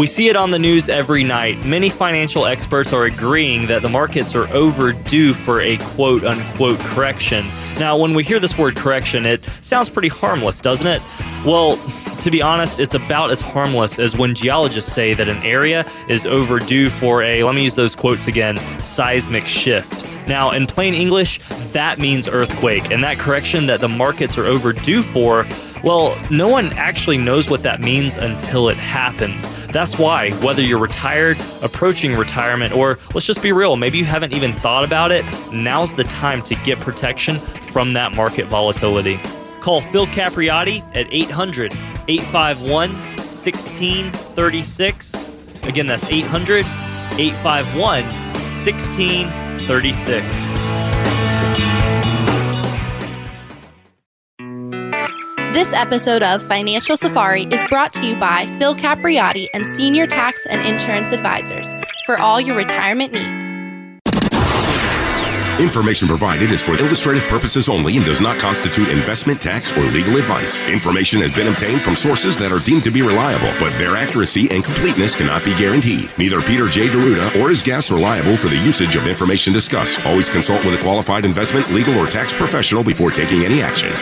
We see it on the news every night. Many financial experts are agreeing that the markets are overdue for a quote unquote correction. Now, when we hear this word correction, it sounds pretty harmless, doesn't it? Well, to be honest, it's about as harmless as when geologists say that an area is overdue for a, let me use those quotes again, seismic shift. Now, in plain English, that means earthquake, and that correction that the markets are overdue for well, no one actually knows what that means until it happens. That's why, whether you're retired, approaching retirement, or let's just be real, maybe you haven't even thought about it, now's the time to get protection from that market volatility. Call Phil Capriotti at 800 851 1636. Again, that's 800 851 1636. This episode of Financial Safari is brought to you by Phil Capriotti and Senior Tax and Insurance Advisors for all your retirement needs. Information provided is for illustrative purposes only and does not constitute investment, tax, or legal advice. Information has been obtained from sources that are deemed to be reliable, but their accuracy and completeness cannot be guaranteed. Neither Peter J. D'Arruda or his guests are liable for the usage of information discussed. Always consult with a qualified investment, legal, or tax professional before taking any action.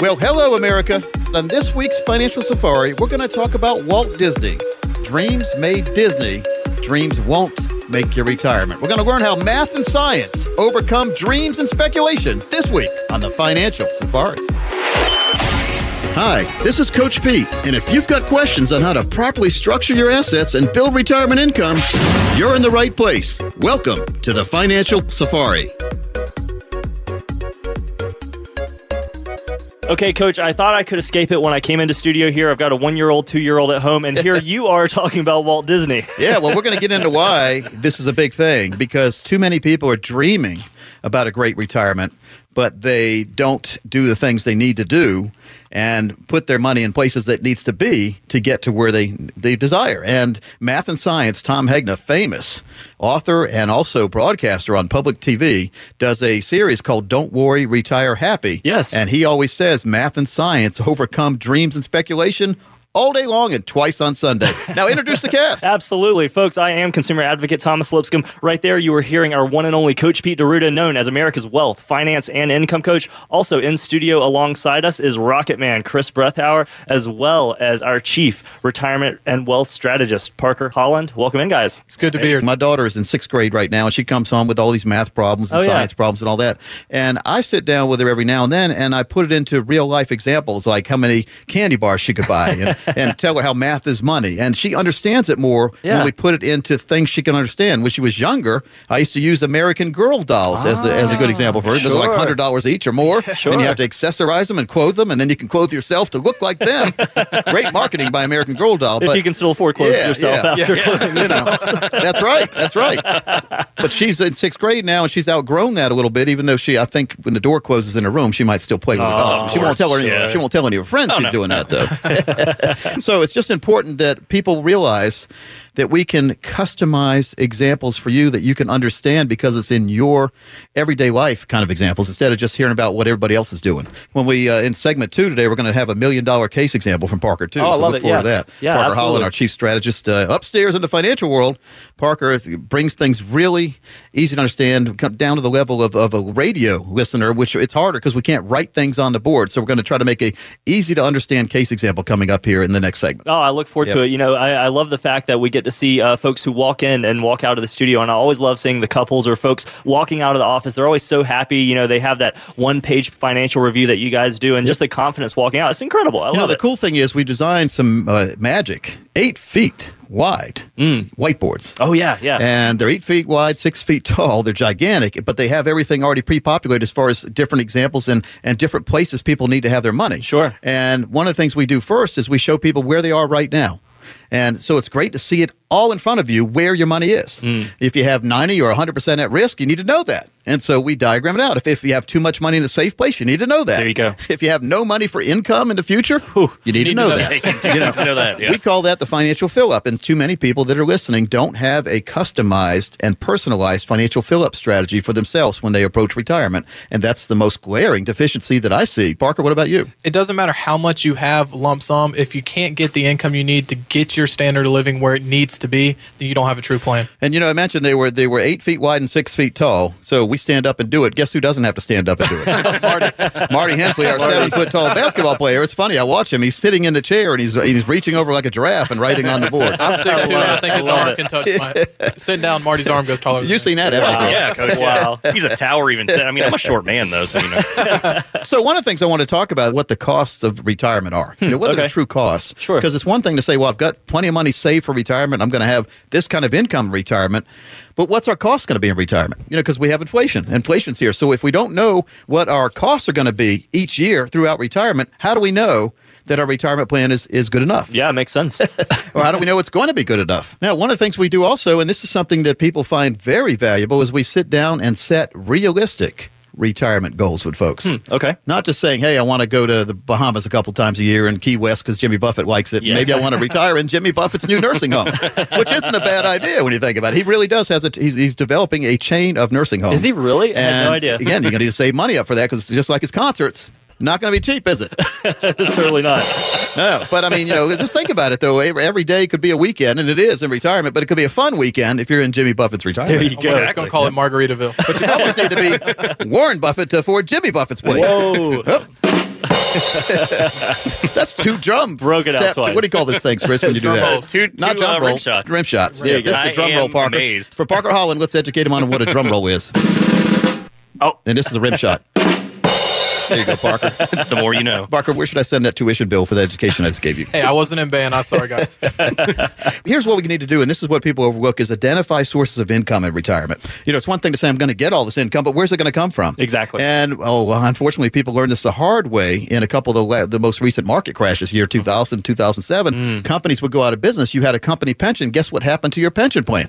Well, hello, America. On this week's Financial Safari, we're going to talk about Walt Disney. Dreams made Disney, dreams won't make your retirement. We're going to learn how math and science overcome dreams and speculation this week on the Financial Safari. Hi, this is Coach Pete, and if you've got questions on how to properly structure your assets and build retirement income, you're in the right place. Welcome to the Financial Safari. Okay, coach, I thought I could escape it when I came into studio here. I've got a one year old, two year old at home, and here you are talking about Walt Disney. yeah, well, we're going to get into why this is a big thing because too many people are dreaming about a great retirement, but they don't do the things they need to do and put their money in places that needs to be to get to where they they desire. And math and science, Tom Hegna, famous author and also broadcaster on public TV, does a series called "Don't Worry, Retire Happy." Yes, and he always says math and science overcome dreams and speculation all day long and twice on Sunday. Now, introduce the cast. Absolutely, folks. I am consumer advocate Thomas Lipscomb. Right there, you were hearing our one and only Coach Pete D'Arruda, known as America's wealth, finance, and income coach. Also in studio alongside us is Rocket Man Chris Brethauer, as well as our chief retirement and wealth strategist Parker Holland. Welcome in, guys. It's good to be here. My daughter is in sixth grade right now, and she comes home with all these math problems and oh, science yeah. problems and all that. And I sit down with her every now and then, and I put it into real life examples, like how many candy bars she could buy. And, and tell her how math is money. And she understands it more yeah. when we put it into things she can understand. When she was younger, I used to use American Girl dolls ah, as, the, as a good ah, example for her. Sure. Those are like $100 each or more. sure. And you have to accessorize them and clothe them, and then you can clothe yourself to look like them. Great marketing by American Girl doll. If but, you can still afford clothes yeah, yourself yeah. after yeah, you know, That's right. That's right. But she's in sixth grade now, and she's outgrown that a little bit, even though she, I think, when the door closes in her room, she might still play with oh, the dolls. She won't tell her. Any, She won't tell any of her friends oh, she's no, doing no. that, though. So it's just important that people realize that we can customize examples for you that you can understand because it's in your everyday life kind of examples instead of just hearing about what everybody else is doing. When we uh, in segment two today, we're going to have a million dollar case example from Parker too. Oh, so look it. forward yeah. to that. Yeah, Parker absolutely. Holland, our chief strategist, uh, upstairs in the financial world. Parker brings things really easy to understand, come down to the level of, of a radio listener, which it's harder because we can't write things on the board. So we're going to try to make a easy to understand case example coming up here in the next segment. Oh, I look forward yep. to it. You know, I, I, love the fact that we get to see uh, folks who walk in and walk out of the studio, and I always love seeing the couples or folks walking out of the office. They're always so happy. You know, they have that one page financial review that you guys do, and yep. just the confidence walking out. It's incredible. I you love know, the it. cool thing is we designed some uh, magic eight feet wide mm. whiteboards. Oh yeah, yeah. And they're eight feet wide, six feet tall. They're gigantic, but they have everything already pre-populated as far as different examples and and different places people need to have their money. Sure. And one of the things we do first is we show people where they are right now. And so it's great to see it all in front of you where your money is. Mm. If you have 90 or 100% at risk, you need to know that. And so we diagram it out. If, if you have too much money in a safe place, you need to know that. There you go. If you have no money for income in the future, Whew, you, need you, need to know, to know that. that. you know, know that yeah. We call that the financial fill up. And too many people that are listening don't have a customized and personalized financial fill up strategy for themselves when they approach retirement. And that's the most glaring deficiency that I see. Parker, what about you? It doesn't matter how much you have lump sum. If you can't get the income you need to get your standard of living where it needs to be, then you don't have a true plan. And you know, I mentioned they were they were eight feet wide and six feet tall. So we stand up and do it. Guess who doesn't have to stand up and do it? Marty, Marty Hensley, our seven foot tall basketball player. It's funny. I watch him. He's sitting in the chair and he's he's reaching over like a giraffe and writing on the board. I'm six two. I, I think his arm it. can touch my. Sitting down, Marty's arm goes taller. You've seen that, wow. Yeah, coach. Wow, he's a tower. Even I mean, I'm a short man though, so you know. so one of the things I want to talk about what the costs of retirement are. You know, what okay. are the true costs? Sure. Because it's one thing to say, well, I've got plenty of money saved for retirement. I'm going to have this kind of income retirement. But what's our cost going to be in retirement? You know, because we have inflation. Inflation's here. So if we don't know what our costs are going to be each year throughout retirement, how do we know that our retirement plan is, is good enough. Yeah, it makes sense. or how do we know it's going to be good enough? Now, one of the things we do also, and this is something that people find very valuable, is we sit down and set realistic retirement goals with folks. Hmm, okay. Not just saying, hey, I want to go to the Bahamas a couple times a year and Key West because Jimmy Buffett likes it. Yes. Maybe I want to retire in Jimmy Buffett's new nursing home, which isn't a bad idea when you think about it. He really does has a, he's, he's developing a chain of nursing homes. Is he really? I had no idea. again, you're going to need to save money up for that because it's just like his concerts. Not going to be cheap, is it? Certainly not. no, but I mean, you know, just think about it though. Every day could be a weekend, and it is in retirement, but it could be a fun weekend if you're in Jimmy Buffett's retirement. There you go. I'm going to call it Margaritaville. But you almost need to be Warren Buffett to afford Jimmy Buffett's place. Whoa. Oh. That's two drum. Broke it out twice. What do you call those things, Chris, when you do that? Rolls. Two, Not two, drum uh, roll. rim shots. Rim shots. Yeah, that's the drum roll, Parker. Amazed. For Parker Holland, let's educate him on what a drum roll is. Oh. And this is a rim shot. There you go, Parker. the more you know. Parker, where should I send that tuition bill for the education I just gave you? Hey, I wasn't in band. I'm sorry, guys. Here's what we need to do, and this is what people overlook: is identify sources of income in retirement. You know, it's one thing to say I'm going to get all this income, but where's it going to come from? Exactly. And oh, well, unfortunately, people learned this the hard way in a couple of the, the most recent market crashes, year 2000, 2007. Mm. Companies would go out of business. You had a company pension. Guess what happened to your pension plan?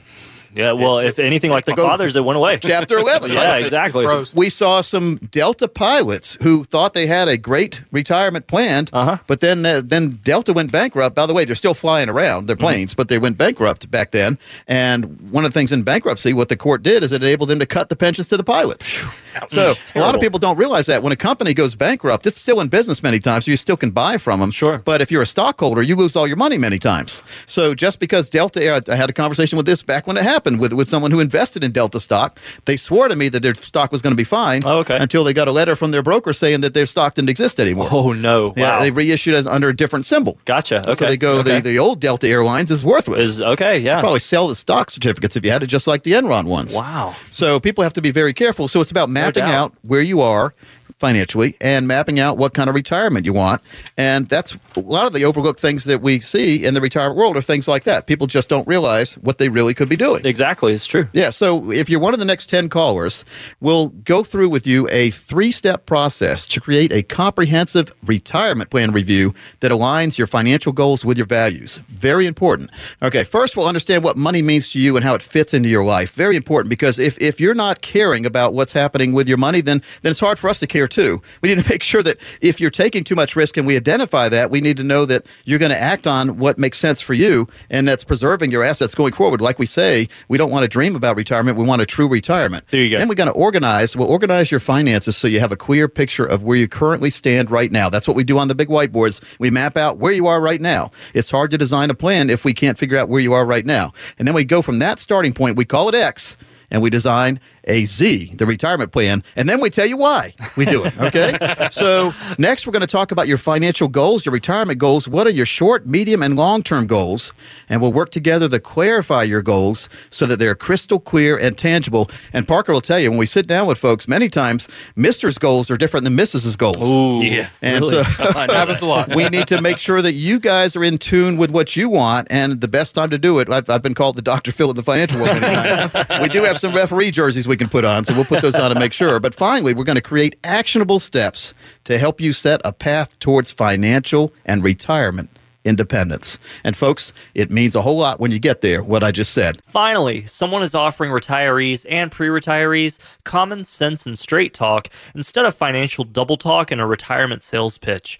Yeah, well, if anything like the fathers, it went away. Chapter 11. yeah, exactly. We saw some Delta pilots who thought they had a great retirement plan, uh-huh. but then uh, then Delta went bankrupt. By the way, they're still flying around their mm-hmm. planes, mm-hmm. but they went bankrupt back then. And one of the things in bankruptcy, what the court did is it enabled them to cut the pensions to the pilots. So a lot of people don't realize that when a company goes bankrupt, it's still in business many times, so you still can buy from them. Sure. But if you're a stockholder, you lose all your money many times. So just because Delta Air, I had a conversation with this back when it happened happened with with someone who invested in Delta stock. They swore to me that their stock was going to be fine. Oh, okay. Until they got a letter from their broker saying that their stock didn't exist anymore. Oh no! Yeah, they reissued it under a different symbol. Gotcha. Okay. So they go okay. the, the old Delta Airlines is worthless. Is okay. Yeah. You'd probably sell the stock certificates if you had it, just like the Enron ones. Wow. So people have to be very careful. So it's about mapping no out where you are financially and mapping out what kind of retirement you want. And that's a lot of the overlooked things that we see in the retirement world are things like that. People just don't realize what they really could be doing. Exactly, it's true. Yeah. So if you're one of the next 10 callers, we'll go through with you a three step process to create a comprehensive retirement plan review that aligns your financial goals with your values. Very important. Okay. First, we'll understand what money means to you and how it fits into your life. Very important because if, if you're not caring about what's happening with your money, then, then it's hard for us to care too. We need to make sure that if you're taking too much risk and we identify that, we need to know that you're going to act on what makes sense for you and that's preserving your assets going forward. Like we say, we don't want to dream about retirement, we want a true retirement. There you go. And we're going to organize, we'll organize your finances so you have a clear picture of where you currently stand right now. That's what we do on the big whiteboards. We map out where you are right now. It's hard to design a plan if we can't figure out where you are right now. And then we go from that starting point, we call it X, and we design a Z, the retirement plan, and then we tell you why we do it. Okay. so, next, we're going to talk about your financial goals, your retirement goals. What are your short, medium, and long term goals? And we'll work together to clarify your goals so that they're crystal clear and tangible. And Parker will tell you when we sit down with folks, many times Mr.'s goals are different than Mrs.'s goals. Ooh, yeah. And really? so, happens a lot. we need to make sure that you guys are in tune with what you want. And the best time to do it, I've, I've been called the Dr. Phil of the financial world. we do have some referee jerseys we can put on, so we'll put those on to make sure. But finally, we're going to create actionable steps to help you set a path towards financial and retirement independence. And folks, it means a whole lot when you get there, what I just said. Finally, someone is offering retirees and pre retirees common sense and straight talk instead of financial double talk and a retirement sales pitch.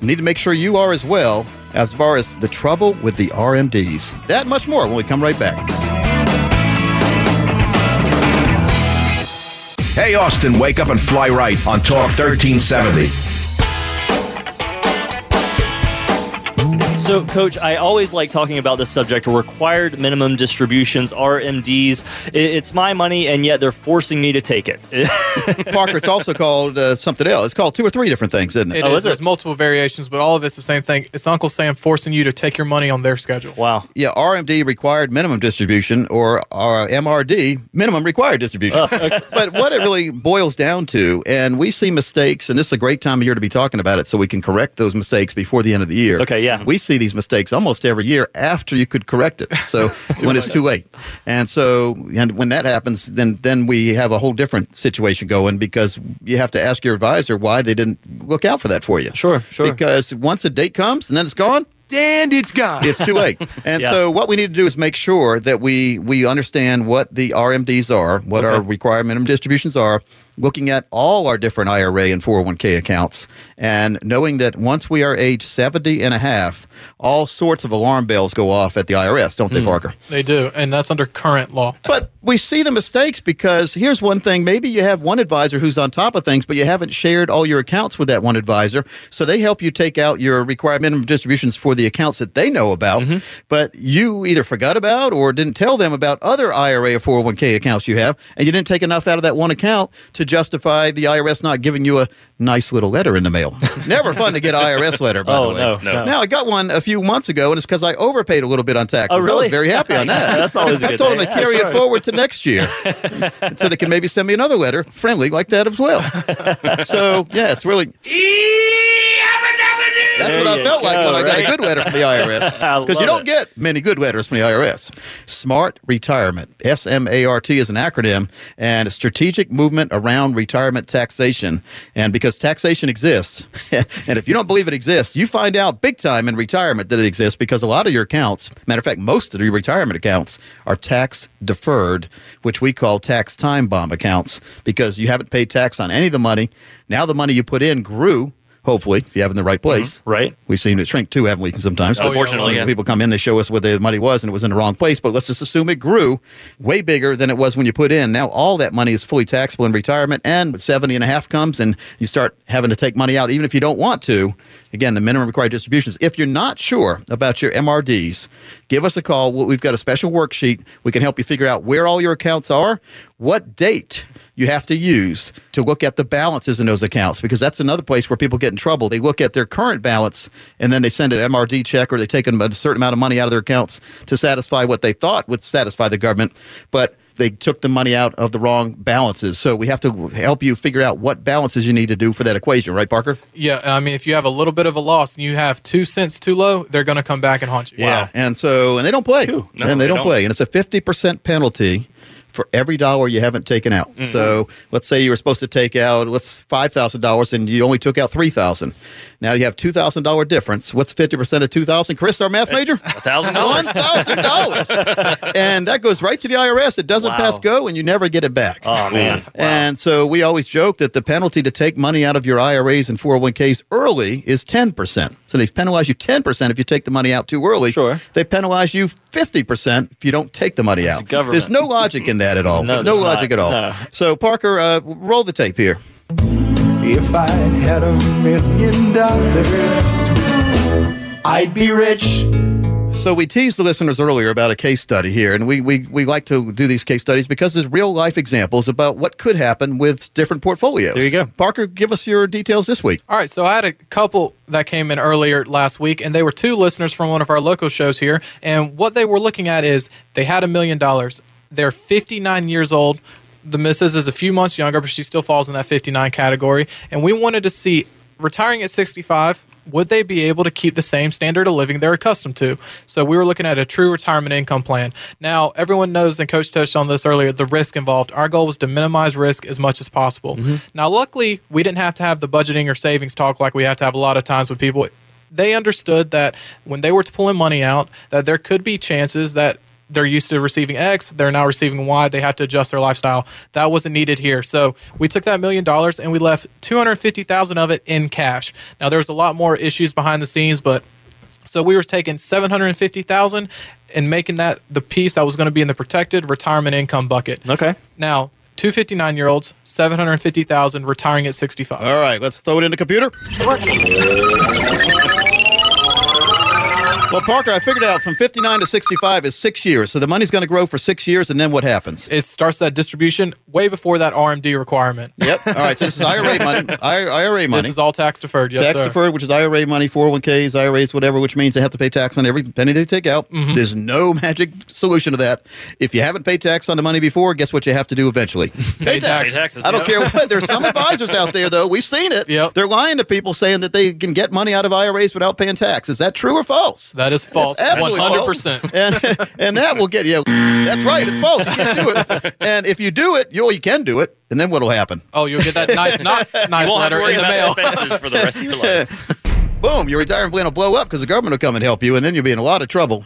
We need to make sure you are as well, as far as the trouble with the RMDs. That much more when we come right back. Hey, Austin, wake up and fly right on Talk 1370. So, Coach, I always like talking about this subject required minimum distributions, RMDs. It's my money, and yet they're forcing me to take it. Parker, it's also called uh, something else. It's called two or three different things, isn't it? It oh, is. There's multiple variations, but all of it's the same thing. It's Uncle Sam forcing you to take your money on their schedule. Wow. Yeah, RMD, required minimum distribution, or MRD, minimum required distribution. Uh, okay. but what it really boils down to, and we see mistakes, and this is a great time of year to be talking about it so we can correct those mistakes before the end of the year. Okay, yeah. We see these mistakes almost every year after you could correct it. So when it's too late, and so and when that happens, then then we have a whole different situation going because you have to ask your advisor why they didn't look out for that for you. Sure, sure. Because once a date comes and then it's gone, and it's gone. It's too late. And yeah. so what we need to do is make sure that we we understand what the RMDs are, what okay. our required minimum distributions are, looking at all our different IRA and 401k accounts and knowing that once we are age 70 and a half, all sorts of alarm bells go off at the IRS, don't they, mm. Parker? They do, and that's under current law. But we see the mistakes because here's one thing maybe you have one advisor who's on top of things, but you haven't shared all your accounts with that one advisor. So they help you take out your required minimum distributions for the accounts that they know about, mm-hmm. but you either forgot about or didn't tell them about other IRA or 401k accounts you have, and you didn't take enough out of that one account to justify the IRS not giving you a nice little letter in the mail. Never fun to get an IRS letter, by oh, the way. No, no. Now, I got one a few months ago, and it's because I overpaid a little bit on taxes. Oh, really? I was very happy on that. That's always I told them to carry it forward to next year so they can maybe send me another letter, friendly like that as well. so, yeah, it's really. That's there what I felt go, like when I got a good letter from the IRS. Because you don't it. get many good letters from the IRS. Smart Retirement, S M A R T is an acronym, and a strategic movement around retirement taxation. And because taxation exists, and if you don't believe it exists, you find out big time in retirement that it exists because a lot of your accounts, matter of fact, most of your retirement accounts are tax deferred, which we call tax time bomb accounts because you haven't paid tax on any of the money. Now the money you put in grew hopefully, if you have in the right place. Mm-hmm. Right. We've seen it shrink too, haven't we, sometimes? Oh, Unfortunately, yeah. People come in, they show us where the money was, and it was in the wrong place. But let's just assume it grew way bigger than it was when you put in. Now all that money is fully taxable in retirement, and 70 and a half comes, and you start having to take money out, even if you don't want to. Again, the minimum required distributions. If you're not sure about your MRDs, give us a call. We've got a special worksheet. We can help you figure out where all your accounts are, what date you have to use to look at the balances in those accounts because that's another place where people get in trouble. They look at their current balance and then they send an MRD check or they take a certain amount of money out of their accounts to satisfy what they thought would satisfy the government. But they took the money out of the wrong balances. So we have to help you figure out what balances you need to do for that equation, right, Parker? Yeah, I mean, if you have a little bit of a loss and you have two cents too low, they're going to come back and haunt you. Yeah, wow. and so and they don't play, no, and they, they don't, don't, play, and it's a fifty percent penalty for every dollar you haven't taken out. Mm-hmm. So let's say you were supposed to take out let's five thousand dollars and you only took out three thousand. Now you have two thousand dollar difference. What's fifty percent of two thousand? Chris, our math major, thousand dollars. One thousand dollars, and that goes right to the IRS. It doesn't wow. pass go, and you never get it back. Oh man! Wow. And so we always joke that the penalty to take money out of your IRAs and four hundred one ks early is ten percent. So they penalize you ten percent if you take the money out too early. Sure. They penalize you fifty percent if you don't take the money out. There's no logic in that at all. no, no logic not. at all. No. So Parker, uh, roll the tape here. If I had a million dollars, I'd be rich. So we teased the listeners earlier about a case study here, and we, we, we like to do these case studies because there's real life examples about what could happen with different portfolios. There you go. Parker, give us your details this week. All right, so I had a couple that came in earlier last week, and they were two listeners from one of our local shows here, and what they were looking at is they had a million dollars. They're 59 years old the missus is a few months younger, but she still falls in that 59 category. And we wanted to see retiring at 65 would they be able to keep the same standard of living they're accustomed to? So we were looking at a true retirement income plan. Now, everyone knows, and Coach touched on this earlier, the risk involved. Our goal was to minimize risk as much as possible. Mm-hmm. Now, luckily, we didn't have to have the budgeting or savings talk like we have to have a lot of times with people they understood that when they were pulling money out that there could be chances that they're used to receiving X, they're now receiving Y, they have to adjust their lifestyle. That wasn't needed here. So we took that million dollars and we left 250,000 of it in cash. Now there's a lot more issues behind the scenes, but so we were taking 750,000 and making that the piece that was going to be in the protected retirement income bucket. Okay. Now, 259 year olds, 750,000 retiring at 65. All right, let's throw it in the computer. Well, Parker, I figured out from 59 to 65 is six years. So the money's going to grow for six years, and then what happens? It starts that distribution way before that RMD requirement. Yep. All right. So this is IRA money. IRA money. This is all tax deferred. Yes, tax sir. deferred, which is IRA money, 401ks, IRAs, whatever, which means they have to pay tax on every penny they take out. Mm-hmm. There's no magic solution to that. If you haven't paid tax on the money before, guess what you have to do eventually? pay, taxes. taxes. I don't care what. There's some advisors out there, though. We've seen it. Yep. They're lying to people saying that they can get money out of IRAs without paying tax. Is that true or false? That is false. Absolutely 100%. False. And, and that will get you. That's right. It's false. You can't do it. And if you do it, you, you can do it. And then what will happen? Oh, you'll get that nice, not nice letter in the mail. for the rest of your life. Boom, your retirement plan will blow up because the government will come and help you, and then you'll be in a lot of trouble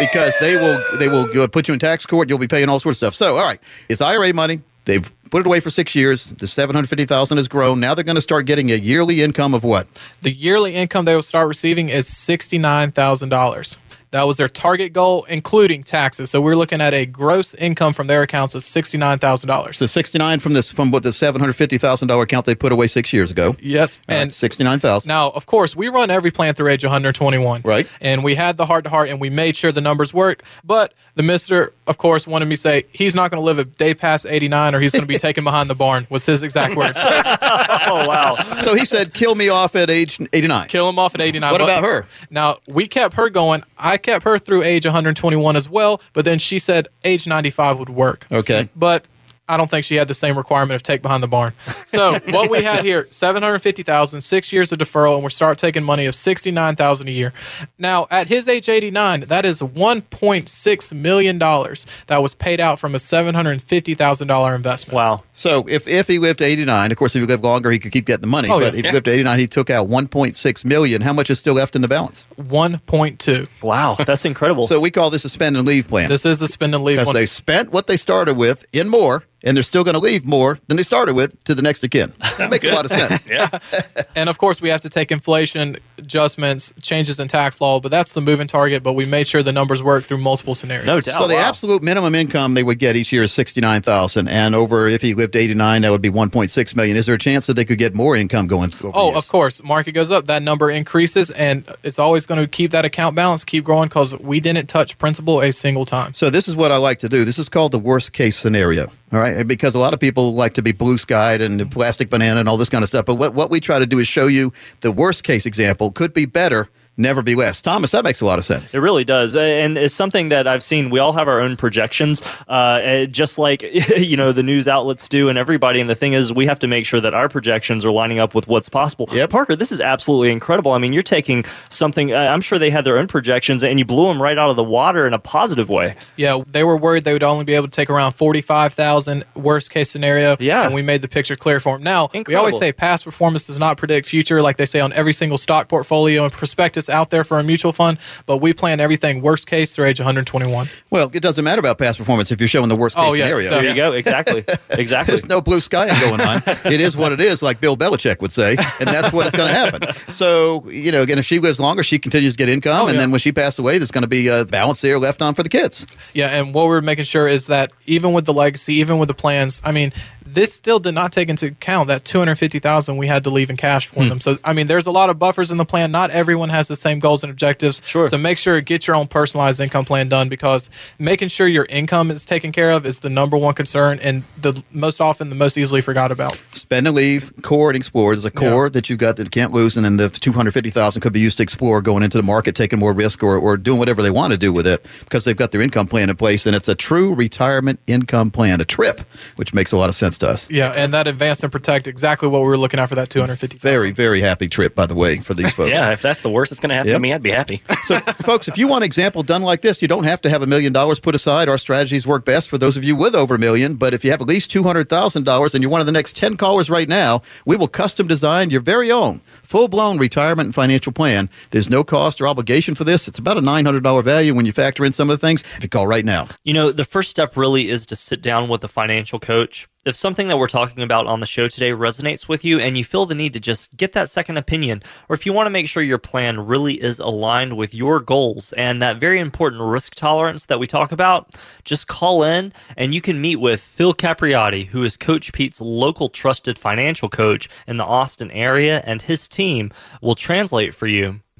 because they will they will put you in tax court. You'll be paying all sorts of stuff. So, all right, it's IRA money. They've put it away for six years. The seven hundred fifty thousand has grown. Now they're going to start getting a yearly income of what? The yearly income they will start receiving is sixty nine thousand dollars. That was their target goal, including taxes. So we're looking at a gross income from their accounts of sixty nine thousand dollars. So sixty nine from this from what the seven hundred fifty thousand dollar account they put away six years ago. Yes, All and right, sixty nine thousand. Now, of course, we run every plan through age one hundred twenty one. Right, and we had the heart to heart, and we made sure the numbers work. But the Mister, of course, wanted me to say he's not going to live a day past eighty nine, or he's going to be taken behind the barn. Was his exact words. oh wow! So he said, "Kill me off at age eighty nine. Kill him off at eighty nine. What about her? Now we kept her going. I kept her through age age 121 as well, but then she said age 95 would work. Okay. But I don't think she had the same requirement of take behind the barn. So what we had here, 750,000, six years of deferral, and we start taking money of 69,000 a year. Now at his age 89, that is 1.6 million dollars that was paid out from a 750,000 dollar investment. Wow. So if if he lived to 89, of course, if he lived longer, he could keep getting the money. Oh, but yeah. if he lived to 89, he took out 1.6 million. How much is still left in the balance? 1.2. Wow, that's incredible. so we call this a spend and leave plan. This is the spend and leave because they spent what they started with in more and they're still going to leave more than they started with to the next of kin. That makes good. a lot of sense. yeah. and of course, we have to take inflation adjustments, changes in tax law, but that's the moving target. But we made sure the numbers work through multiple scenarios. No doubt. So the wow. absolute minimum income they would get each year is sixty nine thousand, and over if he lived eighty nine, that would be one point six million. Is there a chance that they could get more income going? oh, of course. Market goes up, that number increases, and it's always going to keep that account balance keep growing because we didn't touch principal a single time. So this is what I like to do. This is called the worst case scenario. All right, because a lot of people like to be blue skied and plastic banana and all this kind of stuff. But what, what we try to do is show you the worst case example could be better never be less. Thomas, that makes a lot of sense. It really does, and it's something that I've seen. We all have our own projections, uh, just like you know the news outlets do, and everybody. And the thing is, we have to make sure that our projections are lining up with what's possible. Yeah, Parker, this is absolutely incredible. I mean, you're taking something. Uh, I'm sure they had their own projections, and you blew them right out of the water in a positive way. Yeah, they were worried they would only be able to take around forty-five thousand worst case scenario. Yeah, and we made the picture clear for them. Now incredible. we always say past performance does not predict future, like they say on every single stock portfolio and prospectus out there for a mutual fund, but we plan everything worst case through age 121. Well, it doesn't matter about past performance if you're showing the worst oh, case oh, yeah, scenario. There you go. Exactly. Exactly. There's no blue sky going on. it is what it is, like Bill Belichick would say, and that's what it's going to happen. So, you know, again, if she lives longer, she continues to get income, oh, and yeah. then when she passes away, there's going to be a balance there left on for the kids. Yeah, and what we're making sure is that even with the legacy, even with the plans, I mean, This still did not take into account that 250,000 we had to leave in cash for hmm. them. So I mean, there's a lot of buffers in the plan. Not everyone has the same goals and objectives. Sure. So make sure to get your own personalized income plan done because making sure your income is taken care of is the number one concern and the most often the most easily forgot about. Spend and leave, core and explore. is a core that you've got that you can't lose, and then the 250,000 could be used to explore going into the market, taking more risk, or, or doing whatever they want to do with it because they've got their income plan in place, and it's a true retirement income plan, a trip, which makes a lot of sense to us. Yeah, and that advance and protect exactly what we were looking at for that 250. Very, very happy trip, by the way, for these folks. yeah, if that's the worst that's going to happen Yep. to me, I'd be happy. So, folks, if you want an example done like this, you don't have to have a million dollars put aside. Our strategies work best for those of you with over a million. But if you have at least $200,000 and you're one of the next 10 callers right now, we will custom design your very own full blown retirement and financial plan. There's no cost or obligation for this. It's about a $900 value when you factor in some of the things. If you call right now, You know, the first step really is to sit down with a financial coach. If something that we're talking about on the show today resonates with you and you feel the need to just get that second opinion, or if you want to make sure your plan really is aligned with your goals and that very important risk tolerance that we talk about, just call in and you can meet with Phil Capriotti, who is Coach Pete's local trusted financial coach in the Austin area, and his team will translate for you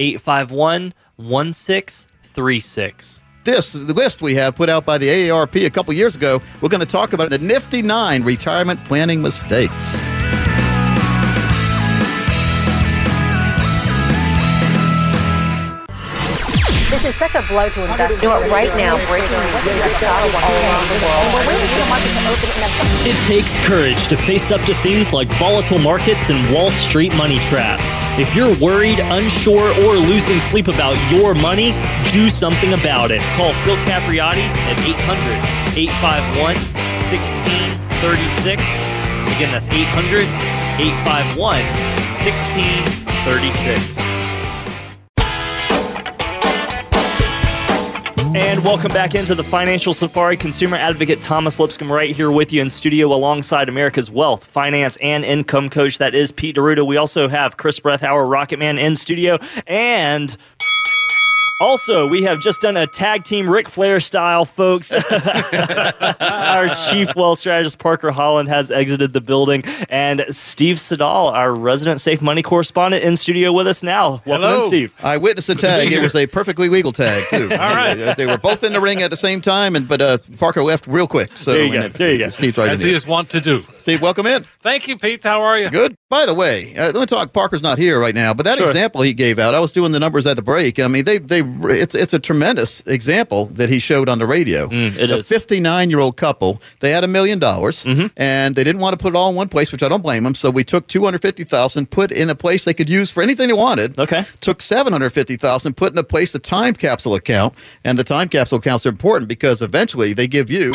851 1636. this the list we have put out by the AARP a couple years ago. We're going to talk about the Nifty Nine retirement planning mistakes. This is such a blow to investors. You know what, right now, breaking news in all around the world. And we're waiting for the market to open and that's It takes courage to face up to things like volatile markets and Wall Street money traps. If you're worried, unsure, or losing sleep about your money, do something about it. Call Phil Capriotti at 800 851 1636. Again, that's 800 851 1636. And welcome back into the Financial Safari. Consumer advocate Thomas Lipscomb right here with you in studio alongside America's Wealth, Finance, and Income Coach. That is Pete D'Arruda. We also have Chris Brethauer, Rocket Man, in studio. And also, we have just done a tag team Ric Flair style, folks. our chief wealth strategist, Parker Holland, has exited the building. And Steve Siddall, our resident safe money correspondent, in studio with us now. Welcome in, Steve. I witnessed the tag. It was a perfectly legal tag too. All right. they were both in the ring at the same time, and but uh, Parker left real quick. So There you go. it's- There you it's- go. Steve's right As in he here. is wont to do. Steve, welcome in. Thank you, Pete. How are you? Good. By the way, uh, let me talk. Parker's not here right now, but that Sure. example he gave out, I was doing the numbers at the break. I mean, they they it's it's a tremendous example that he showed on the radio. Mm, it a 59 year old couple. They had a million dollars, and they didn't want to put it all in one place, which I don't blame them. So we took 250,000, put in a place they could use for anything they wanted. Okay. Took 750,000, put in a place the time capsule account, and the time capsule accounts are important because eventually they give you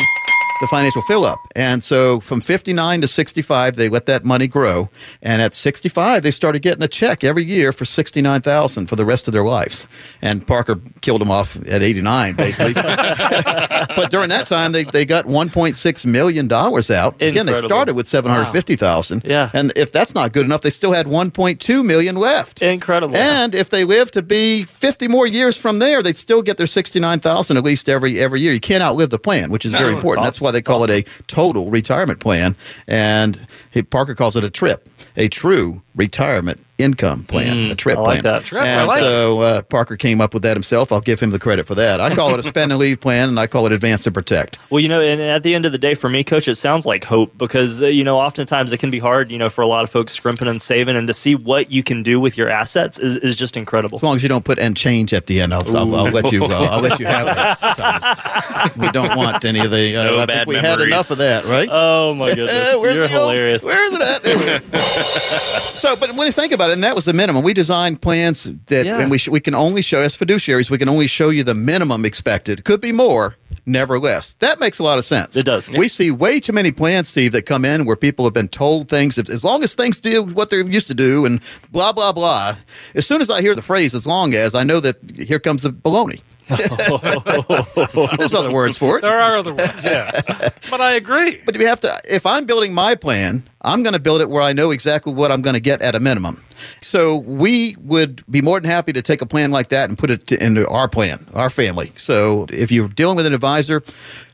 the financial fill up. And so from 59 to 65, they let that money grow. And at 65, they started getting a check every year for 69,000 for the rest of their lives. And Parker killed them off at 89, basically. but during that time, they, they got 1.6 million dollars out. Again, they started with 750,000. Yeah. And if that's not good enough, they still had 1.2 million left. Incredible. And if they live to be 50 more years from there, they'd still get their 69,000 at least every every year. You can't outlive the plan, which is very important. That's why they call it a total retirement plan. And Parker calls it a trip, a true retirement income plan, a trip Mm, I like plan. that. Trip, I and like so uh, Parker came up with that himself. I'll give him the credit for that. I call it a spend and leave plan, and I call it advance and protect. Well, you know, and at the end of the day, for me, coach, it sounds like hope because, uh, you know, oftentimes it can be hard, you know, for a lot of folks scrimping and saving, and to see what you can do with your assets is, is just incredible. As long as you don't put and change at the end, I'll, I'll, I'll let you. Uh, I'll let you have that. We don't want any of the. Uh, No I think we had enough of that, right? Oh, my goodness. You're the old- hilarious. where's it at? So, but when you think about it, and that was the minimum. We designed plans that, Yeah. and we sh- we can only show as fiduciaries, we can only show you the minimum expected. Could be more. never less. That makes a lot of sense. It does. We see way too many plans, Steve, that come in where people have been told things, if, as long as things do what they're used to do and blah, blah, blah. As soon as I hear the phrase, as long as, I know that here comes the baloney. There's other words for it. There are other words, yes. but I agree. But you have to, if I'm building my plan, I'm going to build it where I know exactly what I'm going to get at a minimum. So we would be more than happy to take a plan like that and put it to, into our plan, our family. So if you're dealing with an advisor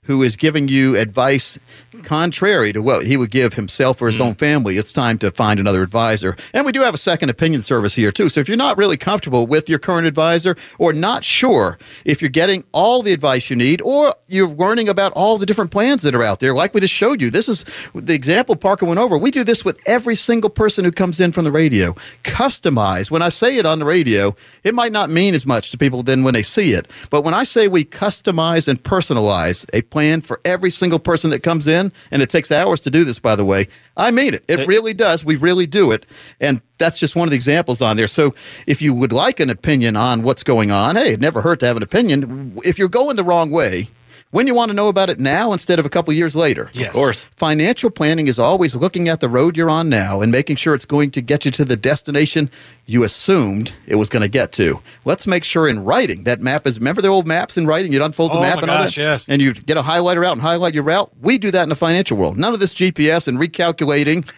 who is giving you advice contrary to what he would give himself or his own mm. family, it's time to find another advisor. And we do have a second opinion service here, too. So if you're not really comfortable with your current advisor or not sure if you're getting all the advice you need or you're learning about all the different plans that are out there, like we just showed you, this is the example Parker went over. We do this with every single person who comes in from the radio. Customize. When I say it on the radio, it might not mean as much to people than when they see it. But when I say we customize and personalize a plan for every single person that comes in, and it takes hours to do this, by the way. I mean it. It really does. We really do it. And that's just one of the examples on there. So if you would like an opinion on what's going on, hey, it never hurt to have an opinion. If you're going the wrong way, when you want to know about it now instead of a couple years later. Yes. Of course. Financial planning is always looking at the road you're on now and making sure it's going to get you to the destination you assumed it was going to get to. Let's make sure in writing that map is. Remember the old maps in writing? You'd unfold the Oh, map and all that, yes. and you get a highlighter out and highlight your route. We do that in the financial world. None of this GPS and recalculating,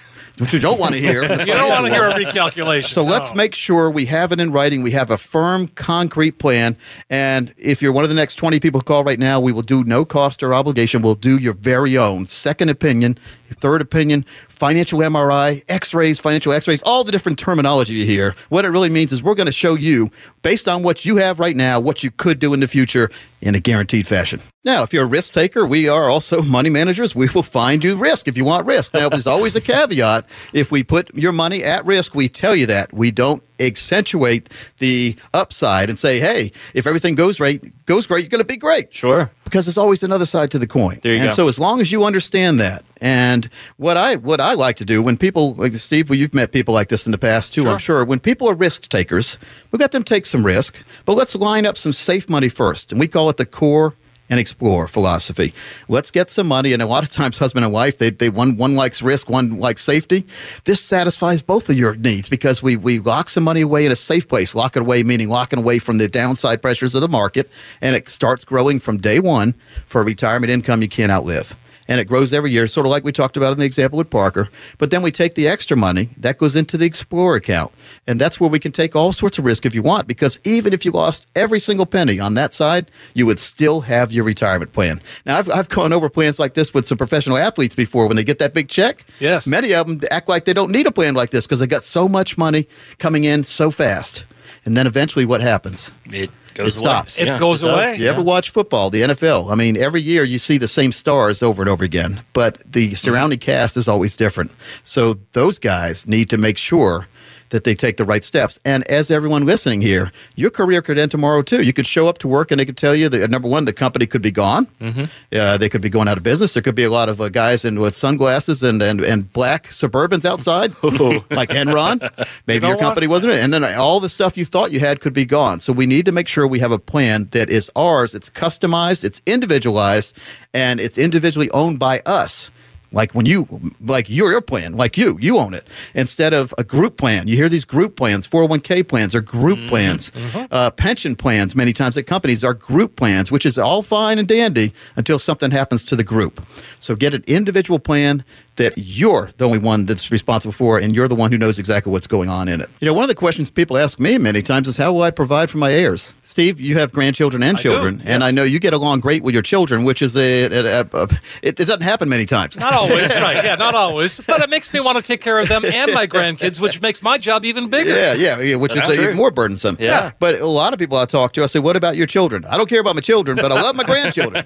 which you don't want to hear. You don't want to hear a recalculation. So let's make sure we have it in writing. We have a firm, concrete plan. And if you're one of the next 20 people who call right now, we will do no cost or obligation. We'll do your very own second opinion, third opinion, financial MRI, x rays, financial x rays, all the different terminology you hear. What it really means is we're going to show you, based on what you have right now, what you could do in the future in a guaranteed fashion. Now, if you're a risk taker, we are also money managers. We will find you risk if you want risk. Now, there's always a caveat. If we put your money at risk, we tell you that. We don't accentuate the upside and say, hey, if everything goes right, goes great, you're going to be great. Sure. Because there's always another side to the coin. There you and go. so as long as you understand that, and what I what I like to do when people like Steve, well, you've met people like this in the past too, I'm sure. When people are risk takers, we've got them take some risk, but let's line up some safe money first, and we call it the core and explore philosophy. Let's get some money, and a lot of times, husband and wife, they, they one one likes risk, one likes safety. This satisfies both of your needs because we we lock some money away in a safe place. Lock it away meaning locking away from the downside pressures of the market, and it starts growing from day one for retirement income you can't outlive and it grows every year, sort of like we talked about in the example with Parker. But then we take the extra money that goes into the Explorer account, and that's where we can take all sorts of risk if you want. Because even if you lost every single penny on that side, you would still have your retirement plan. Now, I've, I've gone over plans like this with some professional athletes before. When they get that big check, Yes. many of them act like they don't need a plan like this because they got so much money coming in so fast. And then eventually, what happens? It goes It stops. It goes does. away. You ever watch football, the NFL? I mean, every year you see the same stars over and over again, but the surrounding cast is always different. So those guys need to make sure that they take the right steps. And as everyone listening here, your career could end tomorrow too. You could show up to work and they could tell you that number one, the company could be gone. Mm-hmm. Uh, they could be going out of business. There could be a lot of uh, guys in with sunglasses and, and, and black Suburbans outside, like Enron. Maybe your company wasn't it. And then all the stuff you thought you had could be gone. So we need to make sure we have a plan that is ours. It's customized. It's individualized, and it's individually owned by us. Like when you, like your plan, like you, you own it instead of a group plan. You hear these group plans, 401k plans are group plans. Uh, pension plans, many times at companies, are group plans, which is all fine and dandy until something happens to the group. So get an individual plan that you're the only one that's responsible for, and you're the one who knows exactly what's going on in it. You know, one of the questions people ask me many times is, how will I provide for my heirs? Steve, you have grandchildren and do, children, and I know you get along great with your children, which is a, a, a, a it, it doesn't happen many times. Not always, right? Yeah, not always. But it makes me want to take care of them and my grandkids, which makes my job even bigger. Yeah, yeah, yeah, which is uh, even more burdensome. Yeah. But a lot of people I talk to, I say, "What about your children?" I don't care about my children, but I love my grandchildren.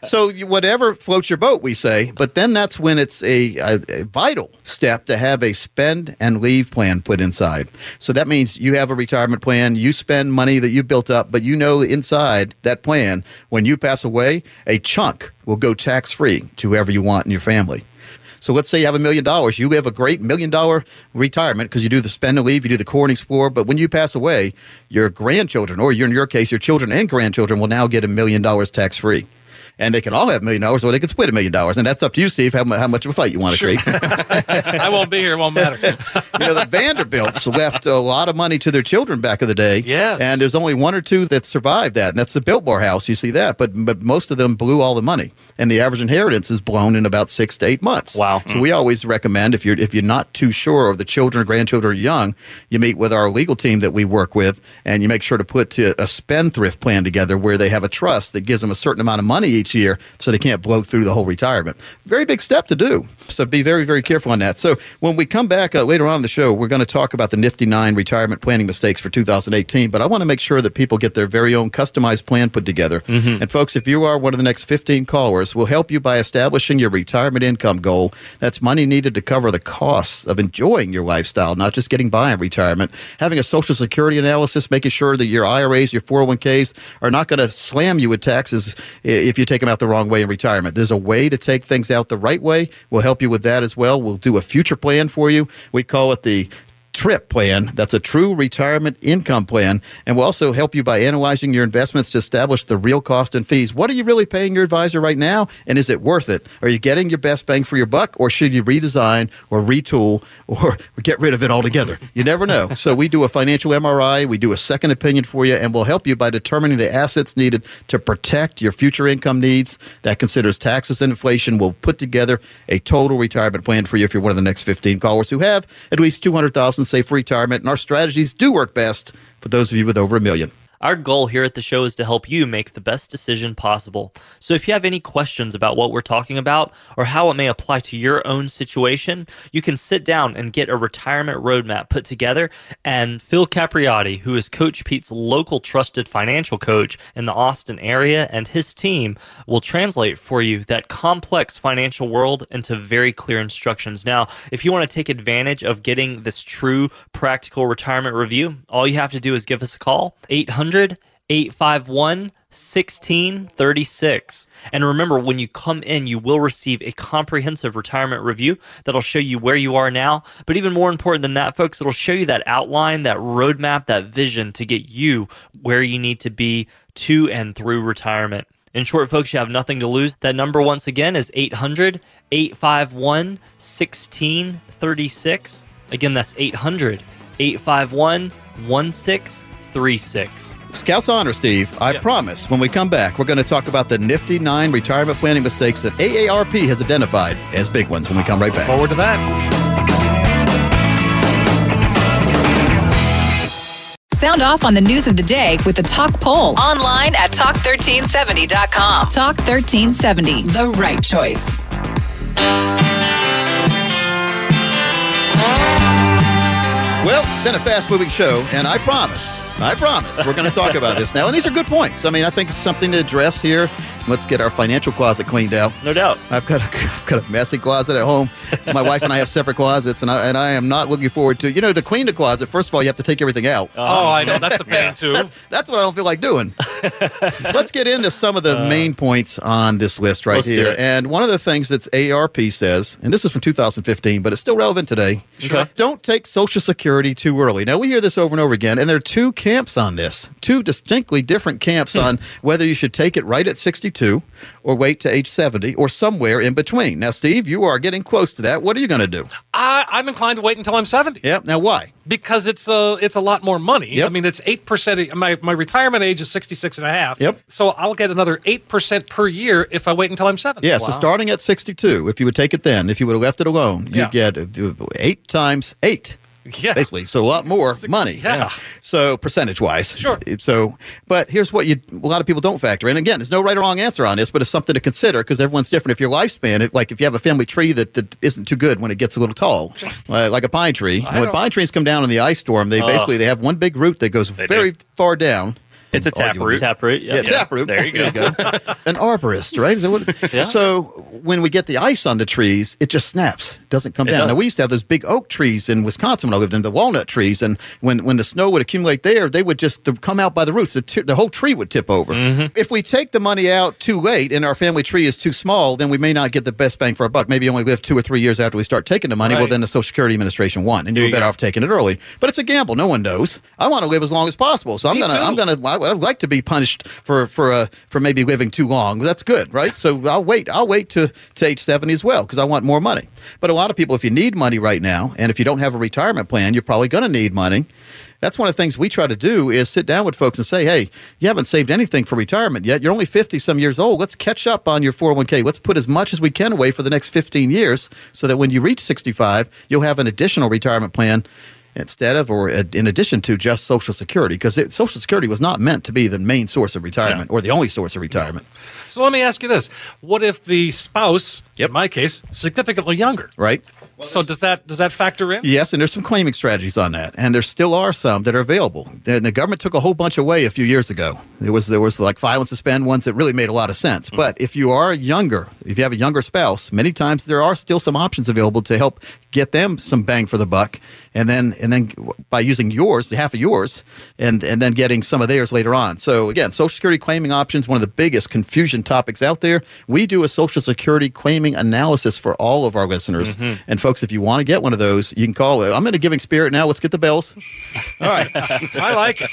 so whatever floats your boat, we say. But then that's when it's a, a, a vital step to have a spend and leave plan put inside. So that means you have a retirement plan. You spend money that you built up, but you know inside that plan, when you pass away, a chunk will go tax free to whoever you want in your family. So let's say you have a million dollars. You have a great million dollar retirement because you do the spend and leave, you do the core and explore. But when you pass away, your grandchildren, or in your case, your children and grandchildren, will now get a million dollars tax free and they can all have a million dollars or they can split a million dollars. And that's up to you, Steve, how, how much of a fight you want to sure. create. I won't be here. It won't matter. you know, the Vanderbilts left a lot of money to their children back in the day. Yes. And there's only one or two that survived that, and that's the Biltmore house. You see that. But, but most of them blew all the money. And the average inheritance is blown in about six to eight months. Wow. So hmm. we always recommend if you're if you're not too sure or the children or grandchildren are young, you meet with our legal team that we work with and you make sure to put uh, a spendthrift plan together where they have a trust that gives them a certain amount of money each year so they can't blow through the whole retirement. Very big step to do. So be very, very careful on that. So when we come back uh, later on in the show, we're going to talk about the Nifty Nine retirement planning mistakes for 2018. But I want to make sure that people get their very own customized plan put together. Mm-hmm. And folks, if you are one of the next 15 callers, we'll help you by establishing your retirement income goal. That's money needed to cover the costs of enjoying your lifestyle, not just getting by in retirement. Having a Social Security analysis, making sure that your IRAs, your 401ks are not going to slam you with taxes if you take them out the wrong way in retirement. There's a way to take things out the right way. We'll help you with that as well. We'll do a future plan for you. We call it the TRIP plan. That's a true retirement income plan. And will also help you by analyzing your investments to establish the real cost and fees. What are you really paying your advisor right now? And is it worth it? Are you getting your best bang for your buck? Or should you redesign or retool or get rid of it altogether? You never know. so we do a financial MRI, we do a second opinion for you, and we'll help you by determining the assets needed to protect your future income needs. That considers taxes and inflation. We'll put together a total retirement plan for you if you're one of the next 15 callers who have at least 200,000 saved for retirement. And our strategies do work best for those of you with over a million. Our goal here at the show is to help you make the best decision possible. So if you have any questions about what we're talking about or how it may apply to your own situation, you can sit down and get a retirement roadmap put together. And Phil Capriotti, who is Coach Pete's local trusted financial coach in the Austin area, and his team will translate for you that complex financial world into very clear instructions. Now, if you want to take advantage of getting this true practical retirement review, all you have to do is give us a call, 800 851 1636. And remember, when you come in, you will receive a comprehensive retirement review that'll show you where you are now. But even more important than that, folks, it'll show you that outline, that roadmap, that vision to get you where you need to be to and through retirement. In short, folks, you have nothing to lose. That number, once again, is 800 851 1636. Again, that's 800 851 1636. Scouts Honor, Steve. I yes. promise when we come back, we're going to talk about the nifty nine retirement planning mistakes that AARP has identified as big ones when we come right back. Forward to that. Sound off on the news of the day with the Talk Poll online at talk1370.com. Talk 1370, the right choice. Well, it's been a fast moving show, and I promised I promise. We're going to talk about this now. And these are good points. I mean, I think it's something to address here. Let's get our financial closet cleaned out. No doubt. I've got a, I've got a messy closet at home. My wife and I have separate closets, and I, and I am not looking forward to, you know, to clean the closet, first of all, you have to take everything out. Oh, I know. That's a pain, too. That's, that's, what I don't feel like doing. Let's get into some of the uh, main points on this list right here. And one of the things that AARP says, and this is from 2015, but it's still relevant today. Sure. Don't take Social Security too early. Now, we hear this over and over again, and there are two camps on this, two distinctly different camps on whether you should take it right at 62 or wait to age 70 or somewhere in between. Now, Steve, you are getting close to that. What are you going to do? I, I'm inclined to wait until I'm 70. Yeah. Now, why? Because it's a, it's a lot more money. Yep. I mean, it's 8%. My, my retirement age is 66 and a half. Yep. So I'll get another 8% per year if I wait until I'm 70. Yeah. Wow. So starting at 62, if you would take it then, if you would have left it alone, you'd yeah. get uh, eight times eight. Yeah. Basically. So a lot more Six, money. Yeah. So percentage wise. Sure. So, but here's what you, a lot of people don't factor in. Again, there's no right or wrong answer on this, but it's something to consider because everyone's different. If your lifespan, if, like if you have a family tree that, that isn't too good when it gets a little tall, uh, like a pine tree, when pine trees come down in the ice storm, they uh, basically, they have one big root that goes very do. far down It's a taproot. Taproot. Yeah, taproot. There you go. An arborist, right? Is that what? Yeah. So when we get the ice on the trees, it just snaps, doesn't come It down. does. Now we used to have those big oak trees in Wisconsin when I lived in the walnut trees, and when when the snow would accumulate there, they would just come out by the roots. The, t- the whole tree would tip over. Mm-hmm. If we take the money out too late and our family tree is too small, then we may not get the best bang for our buck. Maybe only live two or three years after we start taking the money. Well, then the Social Security Administration won, and you were you better go. off taking it early. But it's a gamble. No one knows. I want to live as long as possible, so I'm Me gonna too. I'm gonna I would like to be punished for for uh, for maybe living too long. That's good, right? So I'll wait. I'll wait to, to age seventy as well because I want more money. But a lot of people, if you need money right now, and if you don't have a retirement plan, you're probably going to need money. That's one of the things we try to do is sit down with folks and say, hey, you haven't saved anything for retirement yet. You're only 50 some years old. Let's catch up on your 401k. Let's put as much as we can away for the next 15 years so that when you reach 65, you'll have an additional retirement plan instead of or in addition to just Social Security because Social Security was not meant to be the main source of retirement or the only source of retirement. So let me ask you this: What if the spouse, Yep. in my case, significantly younger? Right? So does that does that factor in? Yes, and there's some claiming strategies on that, and there still are some that are available. And the government took a whole bunch away a few years ago. There was there was like file and suspend ones that really made a lot of sense. Mm. But if you are younger, if you have a younger spouse, many times there are still some options available to help get them some bang for the buck, and then and then by using yours, half of yours, and and then getting some of theirs later on. So again, Social Security claiming options, one of the biggest confusion topics out there. We do a Social Security claiming analysis for all of our listeners, mm-hmm. and folks, if you want to get one of those, you can call. I'm in a giving spirit now. Let's get the bells. All right. I like it.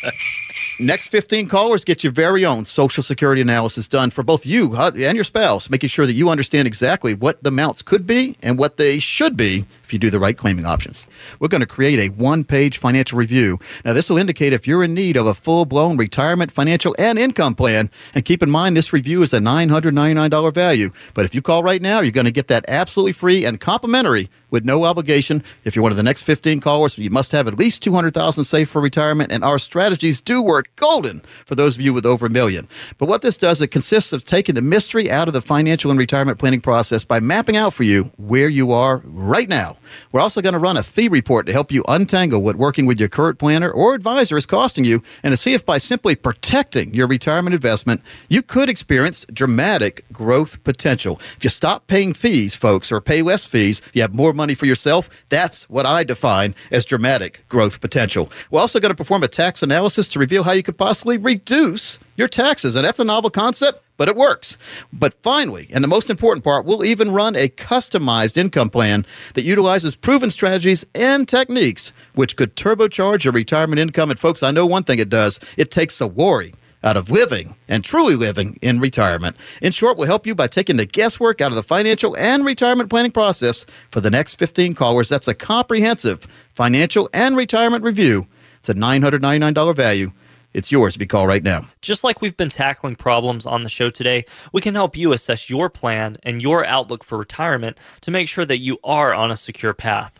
Next 15 callers get your very own Social Security analysis done for both you and your spouse, making sure that you understand exactly what the amounts could be and what they should be if you do the right claiming options. We're going to create a one page financial review. Now, this will indicate if you're in need of a full blown retirement, financial, and income plan. And keep in mind, this review is a $999 value. But if you call right now, you're going to get that absolutely free and complimentary with no obligation. If you're one of the next 15 callers, you must have at least 200,000 saved for retirement, and our strategies do work golden for those of you with over a million. But what this does, it consists of taking the mystery out of the financial and retirement planning process by mapping out for you where you are right now. We're also going to run a fee report to help you untangle what working with your current planner or advisor is costing you and to see if by simply protecting your retirement investment, you could experience dramatic growth potential. If you stop paying fees, folks, or pay less fees, you have more money for yourself. That's what I define as dramatic growth potential. We're also going to perform a tax analysis to reveal how you could possibly reduce your taxes. And that's a novel concept, but it works. But finally, and the most important part, we'll even run a customized income plan that utilizes proven strategies and techniques which could turbocharge your retirement income. And folks, I know one thing it does it takes the worry out of living and truly living in retirement. In short, we'll help you by taking the guesswork out of the financial and retirement planning process for the next 15 callers. That's a comprehensive financial and retirement review. It's a $999 value. It's yours be called right now. Just like we've been tackling problems on the show today, we can help you assess your plan and your outlook for retirement to make sure that you are on a secure path.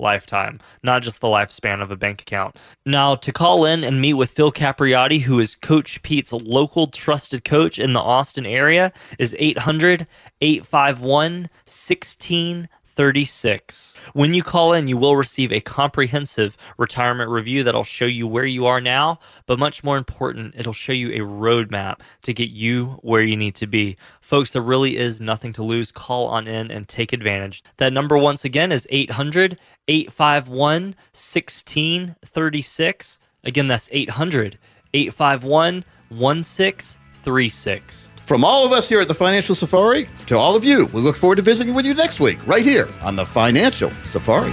lifetime, not just the lifespan of a bank account. Now, to call in and meet with Phil Capriotti, who is Coach Pete's local trusted coach in the Austin area, is 800 851 1636. When you call in, you will receive a comprehensive retirement review that'll show you where you are now, but much more important, it'll show you a roadmap to get you where you need to be. Folks, there really is nothing to lose. Call on in and take advantage. That number, once again, is 800 851 1636. Again, that's 800 851 1636. From all of us here at the Financial Safari to all of you, we look forward to visiting with you next week, right here on the Financial Safari.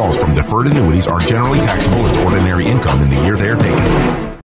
withdrawals from deferred annuities are generally taxable as ordinary income in the year they are taken.